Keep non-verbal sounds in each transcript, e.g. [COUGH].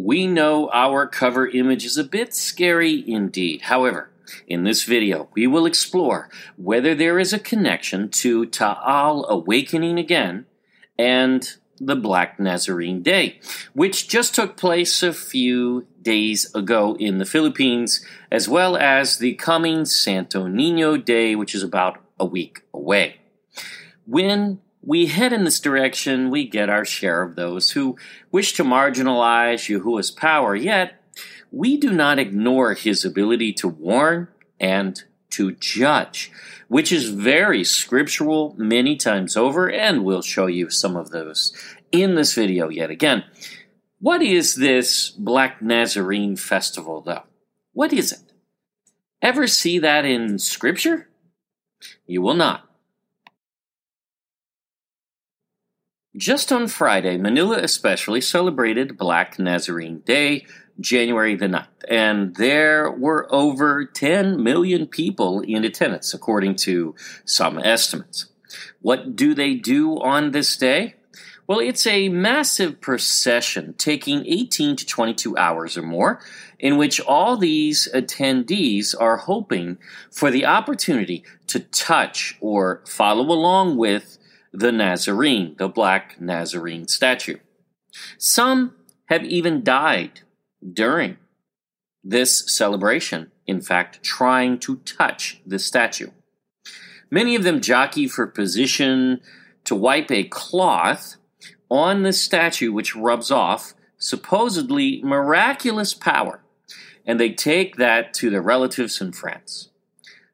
We know our cover image is a bit scary indeed. However, in this video, we will explore whether there is a connection to Ta'al awakening again and the Black Nazarene Day, which just took place a few days ago in the Philippines, as well as the coming Santo Nino Day, which is about a week away. When we head in this direction, we get our share of those who wish to marginalize Yahuwah's power, yet we do not ignore his ability to warn and to judge, which is very scriptural many times over, and we'll show you some of those in this video yet again. What is this Black Nazarene festival, though? What is it? Ever see that in scripture? You will not. Just on Friday, Manila especially celebrated Black Nazarene Day, January the 9th, and there were over 10 million people in attendance, according to some estimates. What do they do on this day? Well, it's a massive procession taking 18 to 22 hours or more, in which all these attendees are hoping for the opportunity to touch or follow along with the Nazarene, the black Nazarene statue. Some have even died during this celebration, in fact, trying to touch the statue. Many of them jockey for position to wipe a cloth on the statue, which rubs off supposedly miraculous power, and they take that to their relatives in France.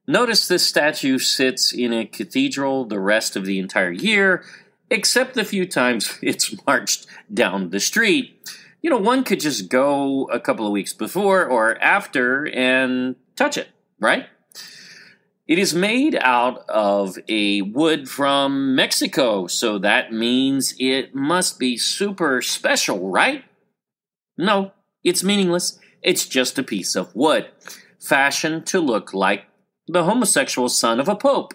Notice this statue sits in a cathedral the rest of the entire year, except the few times [LAUGHS] it's marched down the street. You know, one could just go a couple of weeks before or after and touch it, right? It is made out of a wood from Mexico, so that means it must be super special, right? No, it's meaningless. It's just a piece of wood, fashioned to look like the homosexual son of a pope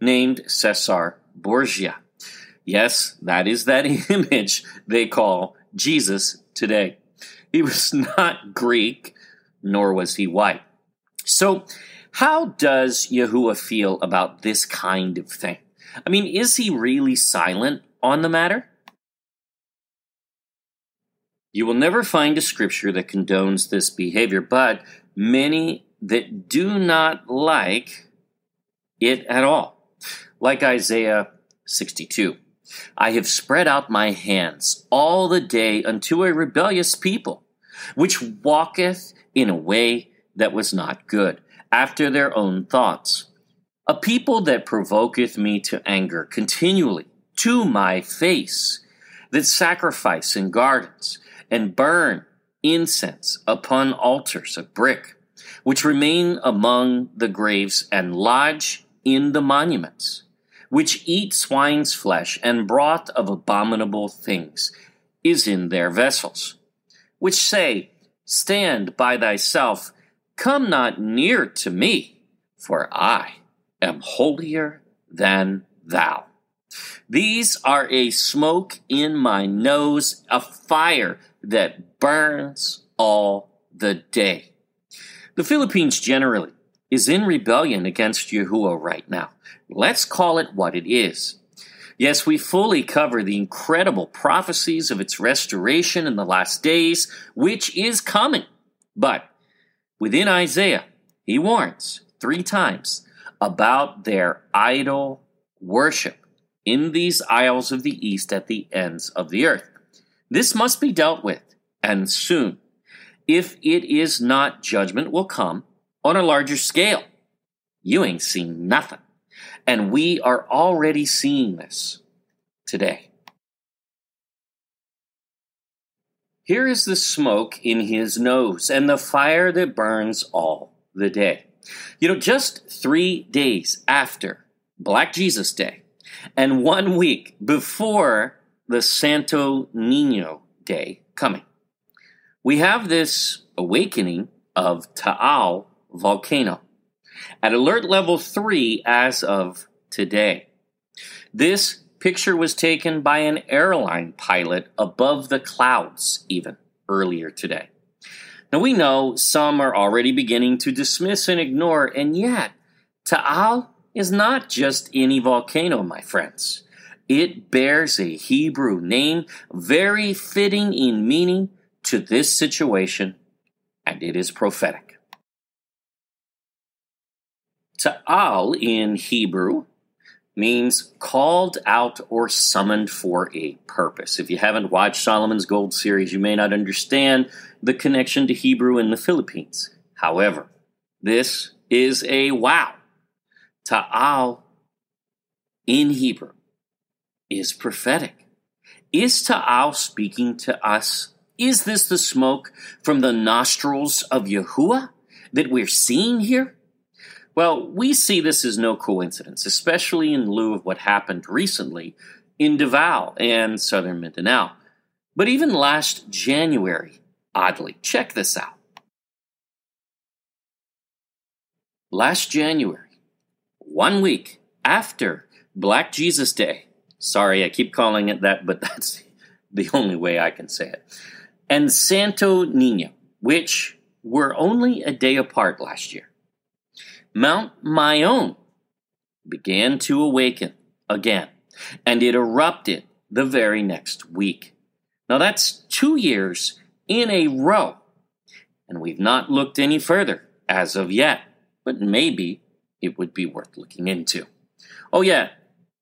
named Caesar Borgia. Yes, that is that [LAUGHS] image they call Jesus today. He was not Greek, nor was he white. So, how does Yahuwah feel about this kind of thing? I mean, is he really silent on the matter? You will never find a scripture that condones this behavior, but many that do not like it at all. Like Isaiah 62. I have spread out my hands all the day unto a rebellious people, which walketh in a way that was not good, after their own thoughts. A people that provoketh me to anger continually to my face, that sacrifice in gardens, and burn incense upon altars of brick which remain among the graves and lodge in the monuments, which eat swine's flesh and broth of abominable things, is in their vessels, which say, Stand by thyself, come not near to me, for I am holier than thou. These are a smoke in my nose, a fire that burns all the day. The Philippines generally is in rebellion against Yahuwah right now. Let's call it what it is. Yes, we fully cover the incredible prophecies of its restoration in the last days, which is coming. But within Isaiah, he warns three times about their idol worship in these isles of the east at the ends of the earth. This must be dealt with, and soon. If it is not, judgment will come on a larger scale. You ain't seen nothing. And we are already seeing this today. Here is the smoke in his nose and the fire that burns all the day. You know, just three days after Black Jesus Day and one week before the Santo Nino Day coming, we have this awakening of Ta'al volcano at alert level 3 as of today. This picture was taken by an airline pilot above the clouds, even earlier today. Now we know some are already beginning to dismiss and ignore, and yet Ta'al is not just any volcano, my friends. It bears a Hebrew name very fitting in meaning to this situation, and it is prophetic. Ta'al in Hebrew means called out or summoned for a purpose. If you haven't watched Solomon's Gold series, you may not understand the connection to Hebrew in the Philippines. However, this is a wow. Ta'al in Hebrew is prophetic. Is Ta'al speaking to us? Is this the smoke from the nostrils of Yahuwah that we're seeing here? Well, we see this as no coincidence, especially in lieu of what happened recently in Davao and southern Mindanao. But even last January, oddly, check this out. Last January, one week after Black Jesus Day, sorry, I keep calling it that, but [LAUGHS] that's the only way I can say it, and Santo Nino, which were only a day apart last year. Mount Mayon began to awaken again, and it erupted the very next week. Now that's two years in a row, and we've not looked any further as of yet, but maybe it would be worth looking into. Oh, yeah,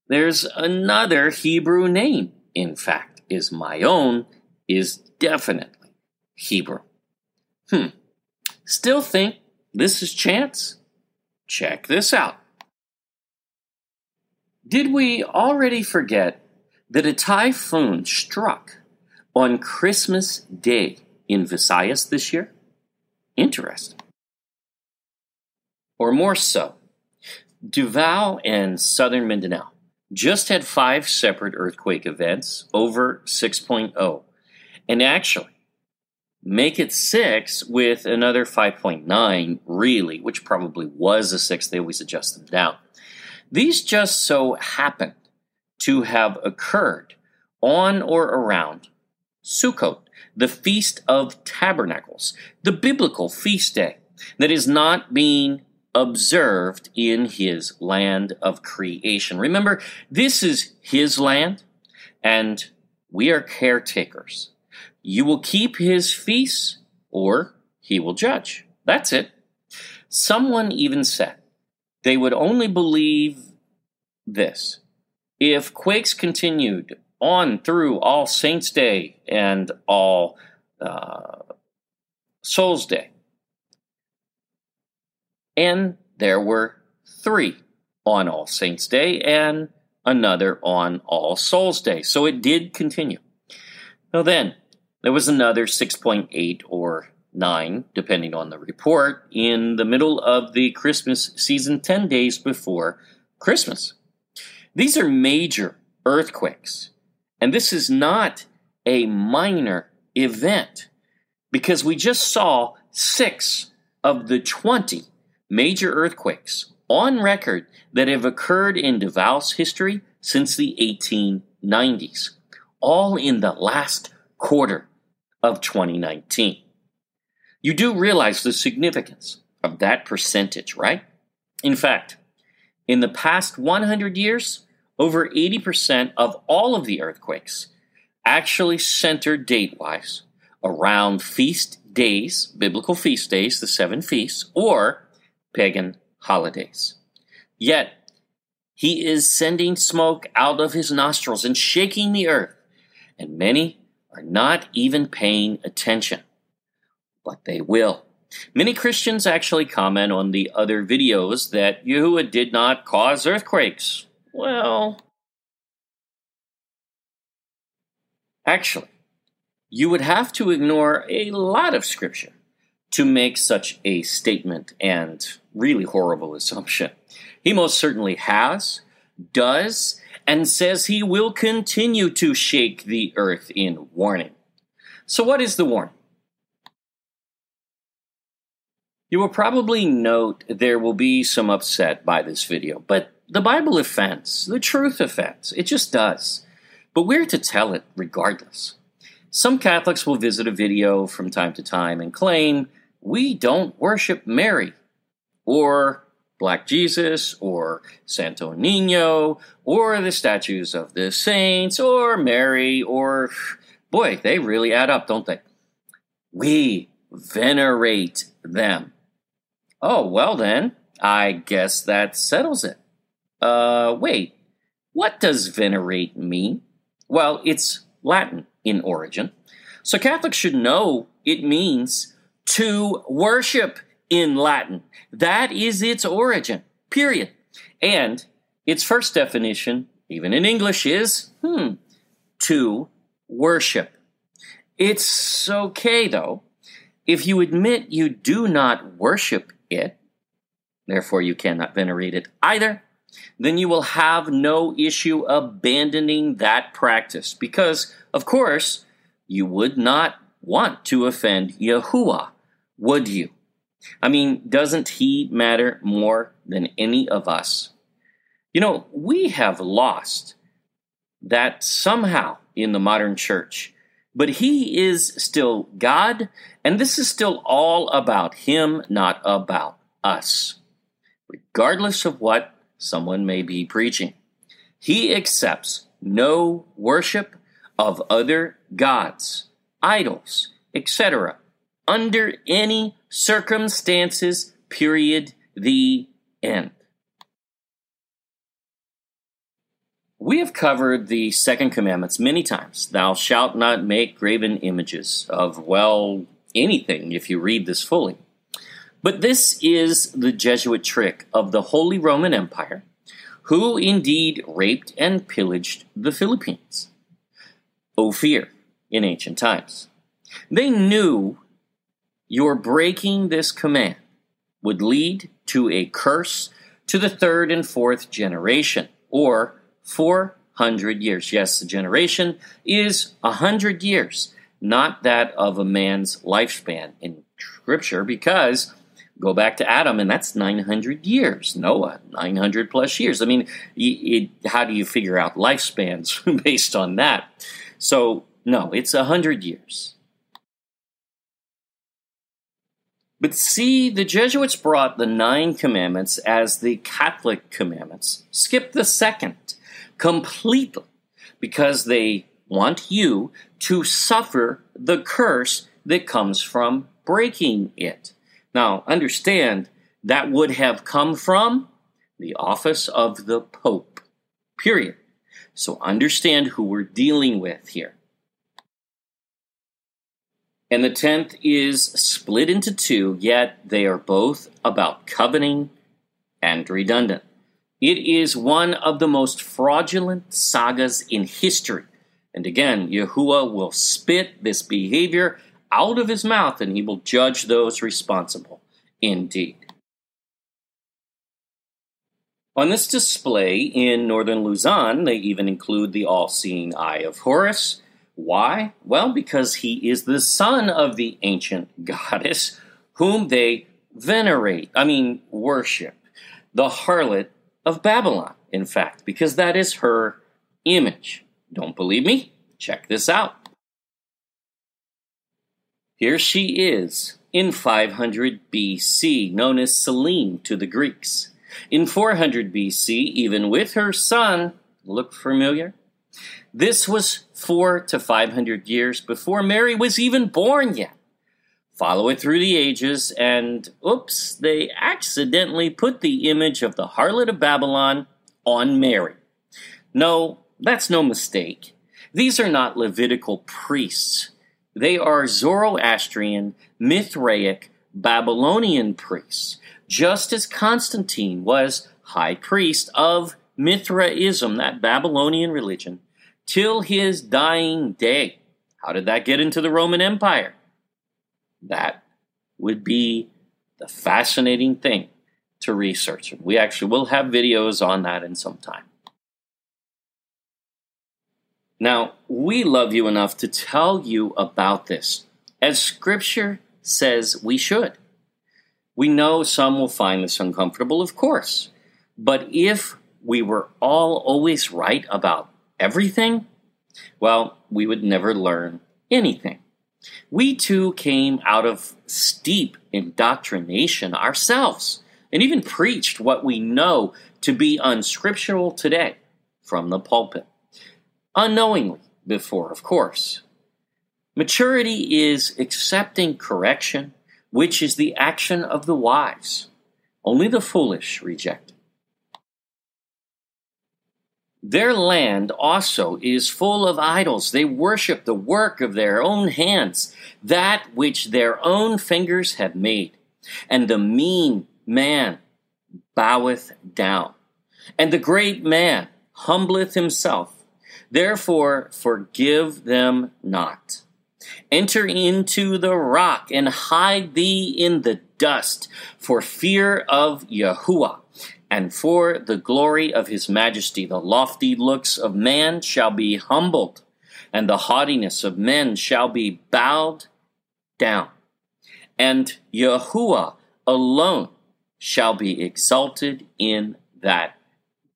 there's another Hebrew name, in fact, is Mayon, is definitely Hebrew. Hmm. Still think this is chance? Check this out. Did we already forget that a typhoon struck on Christmas Day in Visayas this year? Interesting. Or more so, Davao and southern Mindanao just had five separate earthquake events over 6.0. And actually, make it six with another 5.9, really, which probably was a six. They always adjust them down. These just so happened to have occurred on or around Sukkot, the Feast of Tabernacles, the biblical feast day that is not being observed in his land of creation. Remember, this is his land, and we are caretakers. You will keep his feasts, or he will judge. That's it. Someone even said they would only believe this if quakes continued on through All Saints' Day and All uh, Souls' Day. And there were three on All Saints' Day and another on All Souls' Day. So it did continue. Now, then, there was another 6.8 or 9, depending on the report, in the middle of the Christmas season, 10 days before Christmas. These are major earthquakes, and this is not a minor event because we just saw six of the 20 major earthquakes on record that have occurred in Davao's history since the 1890s, all in the last quarter of 2019. You do realize the significance of that percentage, right? In fact, in the past 100 years, over 80% of all of the earthquakes actually centered date wise around feast days, biblical feast days, the seven feasts, or pagan holidays. Yet, he is sending smoke out of his nostrils and shaking the earth, and many are not even paying attention. But they will. Many Christians actually comment on the other videos that Yahuwah did not cause earthquakes. Well, actually, you would have to ignore a lot of scripture to make such a statement and really horrible [LAUGHS] assumption. He most certainly has, does, and says he will continue to shake the earth in warning. So, what is the warning? You will probably note there will be some upset by this video, but the Bible offends, the truth offends. It just does. But we're to tell it regardless. Some Catholics will visit a video from time to time and claim, we don't worship Mary, or Black Jesus, or Santo Nino, or the statues of the saints, or Mary, or. Boy, they really add up, don't they? We venerate them. Oh, well then, I guess that settles it. Uh, wait, what does venerate mean? Well, it's Latin in origin. So Catholics should know it means to worship in Latin. That is its origin, period. And its first definition, even in English, is hmm, to worship. It's okay, though, if you admit you do not worship it, therefore you cannot venerate it either, then you will have no issue abandoning that practice because, of course, you would not want to offend Yahuwah, would you? I mean, doesn't he matter more than any of us? You know, we have lost that somehow in the modern church. But he is still God, and this is still all about him, not about us. Regardless of what someone may be preaching, he accepts no worship of other gods, idols, etc., under any circumstances, period, the end. We have covered the second commandments many times. Thou shalt not make graven images of, well, anything if you read this fully. But this is the Jesuit trick of the Holy Roman Empire, who indeed raped and pillaged the Philippines. Ophir in ancient times. They knew your breaking this command would lead to a curse to the third and fourth generation, or 400 years. Yes, a generation is 100 years, not that of a man's lifespan in Scripture, because go back to Adam, and that's 900 years. Noah, 900 plus years. I mean, it, how do you figure out lifespans [LAUGHS] based on that? So, no, it's 100 years. But see, the Jesuits brought the nine commandments as the Catholic commandments, skip the second completely because they want you to suffer the curse that comes from breaking it. Now, understand that would have come from the office of the Pope, period. So understand who we're dealing with here. And the tenth is split into two, yet they are both about coveting and redundant. It is one of the most fraudulent sagas in history. And again, Yahuwah will spit this behavior out of his mouth and he will judge those responsible indeed. On this display in northern Luzon, they even include the all seeing eye of Horus. Why? Well, because he is the son of the ancient goddess whom they venerate, I mean, worship. The harlot of Babylon, in fact, because that is her image. Don't believe me? Check this out. Here she is in 500 BC, known as Selene to the Greeks. In 400 BC, even with her son, look familiar? This was four to 500 years before Mary was even born yet follow it through the ages, and oops, they accidentally put the image of the harlot of Babylon on Mary. No, that's no mistake. These are not Levitical priests. They are Zoroastrian, Mithraic, Babylonian priests, just as Constantine was high priest of Mithraism, that Babylonian religion, till his dying day. How did that get into the Roman Empire? That would be the fascinating thing to research. We actually will have videos on that in some time. Now, we love you enough to tell you about this, as Scripture says we should. We know some will find this uncomfortable, of course, but if we were all always right about everything, well, we would never learn anything. We too came out of steep indoctrination ourselves and even preached what we know to be unscriptural today from the pulpit. Unknowingly, before, of course. Maturity is accepting correction, which is the action of the wise. Only the foolish reject it. Their land also is full of idols. They worship the work of their own hands, that which their own fingers have made. And the mean man boweth down, and the great man humbleth himself. Therefore, forgive them not. Enter into the rock and hide thee in the dust for fear of Yahuwah and for the glory of his majesty. The lofty looks of man shall be humbled, and the haughtiness of men shall be bowed down. And Yahuwah alone shall be exalted in that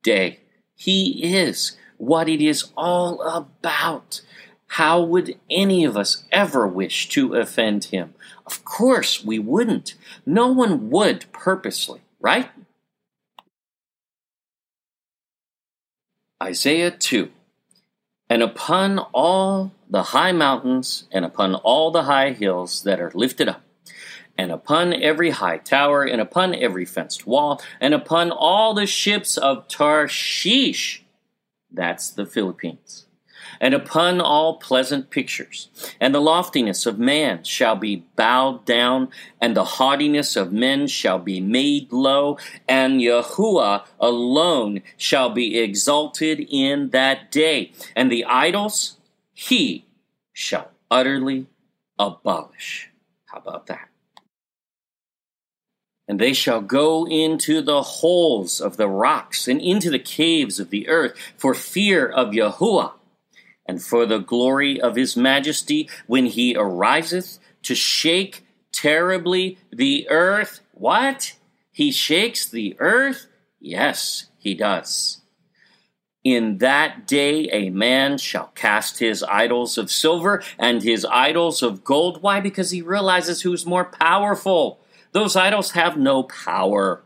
day. He is what it is all about. How would any of us ever wish to offend him? Of course we wouldn't. No one would purposely, right? Isaiah 2 And upon all the high mountains, and upon all the high hills that are lifted up, and upon every high tower, and upon every fenced wall, and upon all the ships of Tarshish, that's the Philippines, and upon all pleasant pictures. And the loftiness of man shall be bowed down, and the haughtiness of men shall be made low, and Yahuwah alone shall be exalted in that day. And the idols he shall utterly abolish. How about that? And they shall go into the holes of the rocks and into the caves of the earth for fear of Yahuwah and for the glory of his majesty when he ariseth to shake terribly the earth. What? He shakes the earth? Yes, he does. In that day a man shall cast his idols of silver and his idols of gold. Why? Because he realizes who's more powerful. Those idols have no power.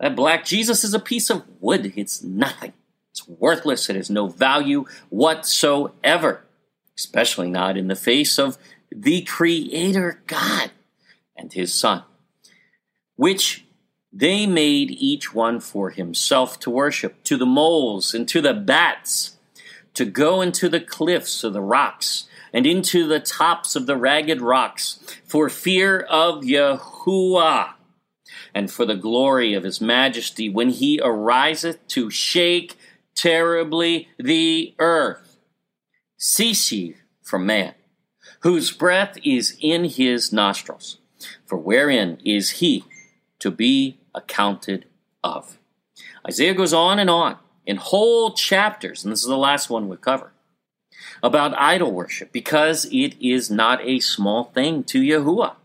That black Jesus is a piece of wood. It's nothing. It's worthless. It has no value whatsoever, especially not in the face of the Creator God and His Son, which they made each one for himself to worship, to the moles and to the bats, to go into the cliffs of the rocks and into the tops of the ragged rocks, for fear of Yahuwah and for the glory of his majesty when he ariseth to shake terribly the earth. Cease ye from man, whose breath is in his nostrils, for wherein is he to be accounted of? Isaiah goes on and on in whole chapters, and this is the last one we cover, about idol worship because it is not a small thing to Yahuwah,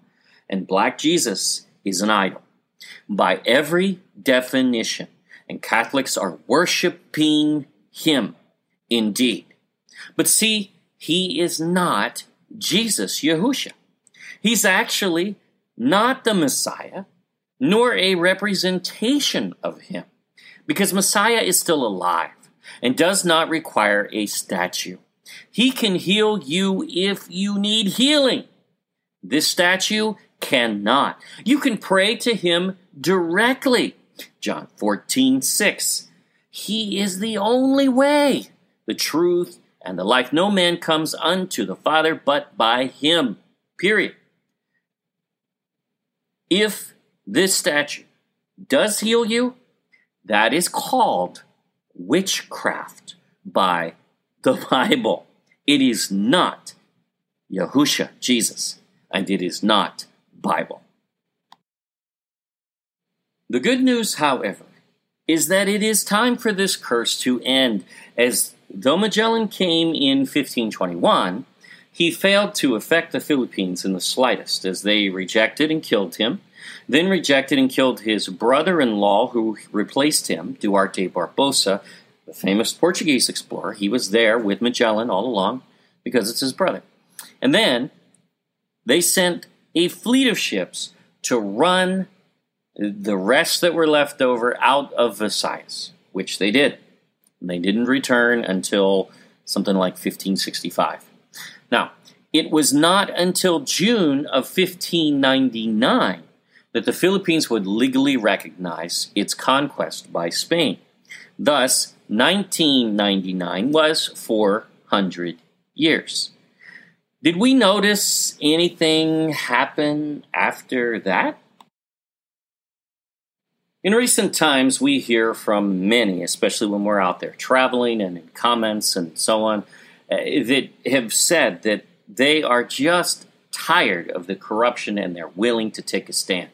and black Jesus is an idol. By every definition, and Catholics are worshiping him indeed. But see, he is not Jesus Yahusha. He's actually not the Messiah, nor a representation of him, because Messiah is still alive and does not require a statue. He can heal you if you need healing. This statue cannot. You can pray to him directly John 14, 6. He is the only way, the truth, and the life. No man comes unto the Father but by him. Period. If this statue does heal you, that is called witchcraft by the [LAUGHS] Bible. It is not Yahusha, Jesus, and it is not Bible. The good news, however, is that it is time for this curse to end, as though Magellan came in 1521, he failed to affect the Philippines in the slightest, as they rejected and killed him, then rejected and killed his brother in law who replaced him, Duarte Barbosa, the famous Portuguese explorer. He was there with Magellan all along because it's his brother. And then they sent a fleet of ships to run the rest that were left over out of Visayas, which they did. They didn't return until something like 1565. Now, it was not until June of 1599 that the Philippines would legally recognize its conquest by Spain. Thus, 1999 was 400 years. Did we notice anything happen after that? In recent times, we hear from many, especially when we're out there traveling and in comments and so on, uh, that have said that they are just tired of the corruption and they're willing to take a stand.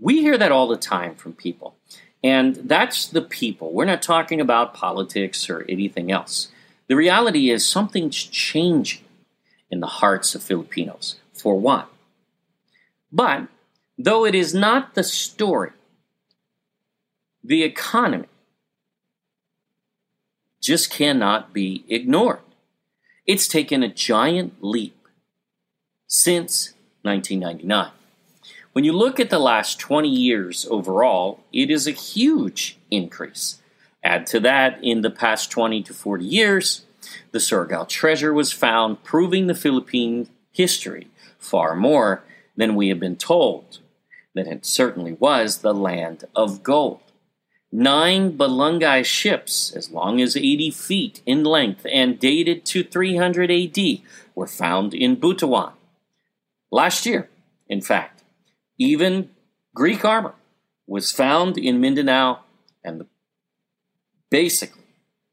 We hear that all the time from people. And that's the people. We're not talking about politics or anything else. The reality is something's changing in the hearts of Filipinos, for one. But though it is not the story the economy just cannot be ignored. It's taken a giant leap since 1999. When you look at the last 20 years overall, it is a huge increase. Add to that, in the past 20 to 40 years, the Surigao treasure was found, proving the Philippine history far more than we have been told, that it certainly was the land of gold. Nine Balangay ships, as long as 80 feet in length and dated to 300 AD, were found in Butuan. Last year, in fact, even Greek armor was found in Mindanao and basically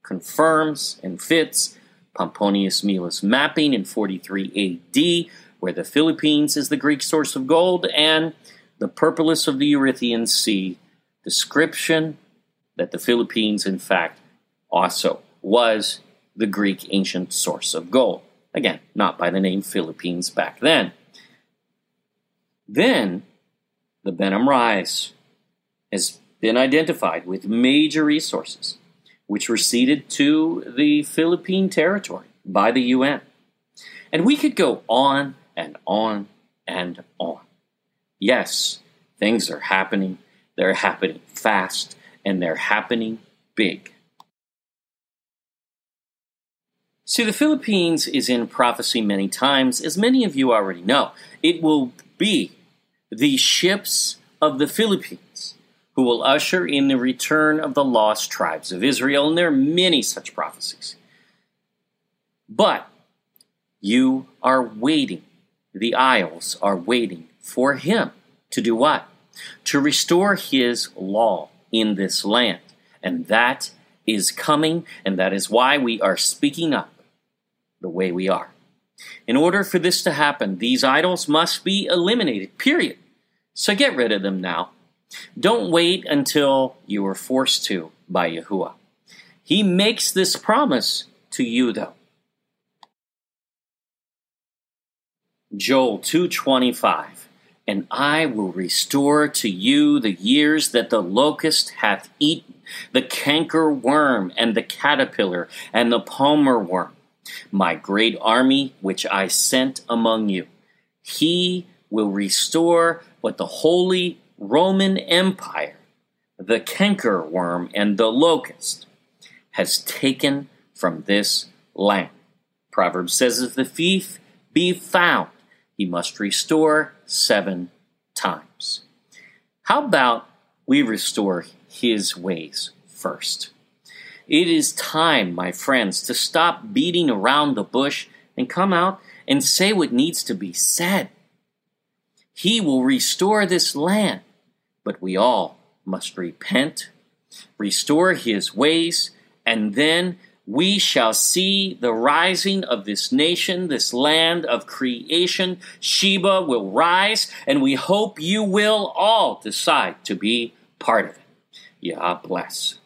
confirms and fits Pomponius Mela's mapping in 43 AD, where the Philippines is the Greek source of gold, and the Periplus of the Erythraean Sea description that the Philippines, in fact, also was the Greek ancient source of gold. Again, not by the name Philippines back then. Then, the Benham Rise has been identified with major resources, which were ceded to the Philippine territory by the UN. And we could go on and on and on. Yes, things are happening. They're happening fast and they're happening big. See, the Philippines is in prophecy many times, as many of you already know. It will be the ships of the Philippines who will usher in the return of the lost tribes of Israel, and there are many such prophecies. But you are waiting, the isles are waiting for him to do what? To restore his law in this land. And that is coming, and that is why we are speaking up the way we are. In order for this to happen, these idols must be eliminated, period. So get rid of them now. Don't wait until you are forced to by Yahuwah. He makes this promise to you though. Joel 225 and I will restore to you the years that the locust hath eaten, the canker worm, and the caterpillar, and the palmer worm, my great army which I sent among you. He will restore what the Holy Roman Empire, the canker worm, and the locust has taken from this land. Proverbs says, If the thief be found, he must restore seven times. How about we restore his ways first? It is time, my friends, to stop beating around the bush and come out and say what needs to be said. He will restore this land, but we all must repent, restore his ways, and then we shall see the rising of this nation, this land of creation. Sheba will rise, and we hope you will all decide to be part of it. Yah bless.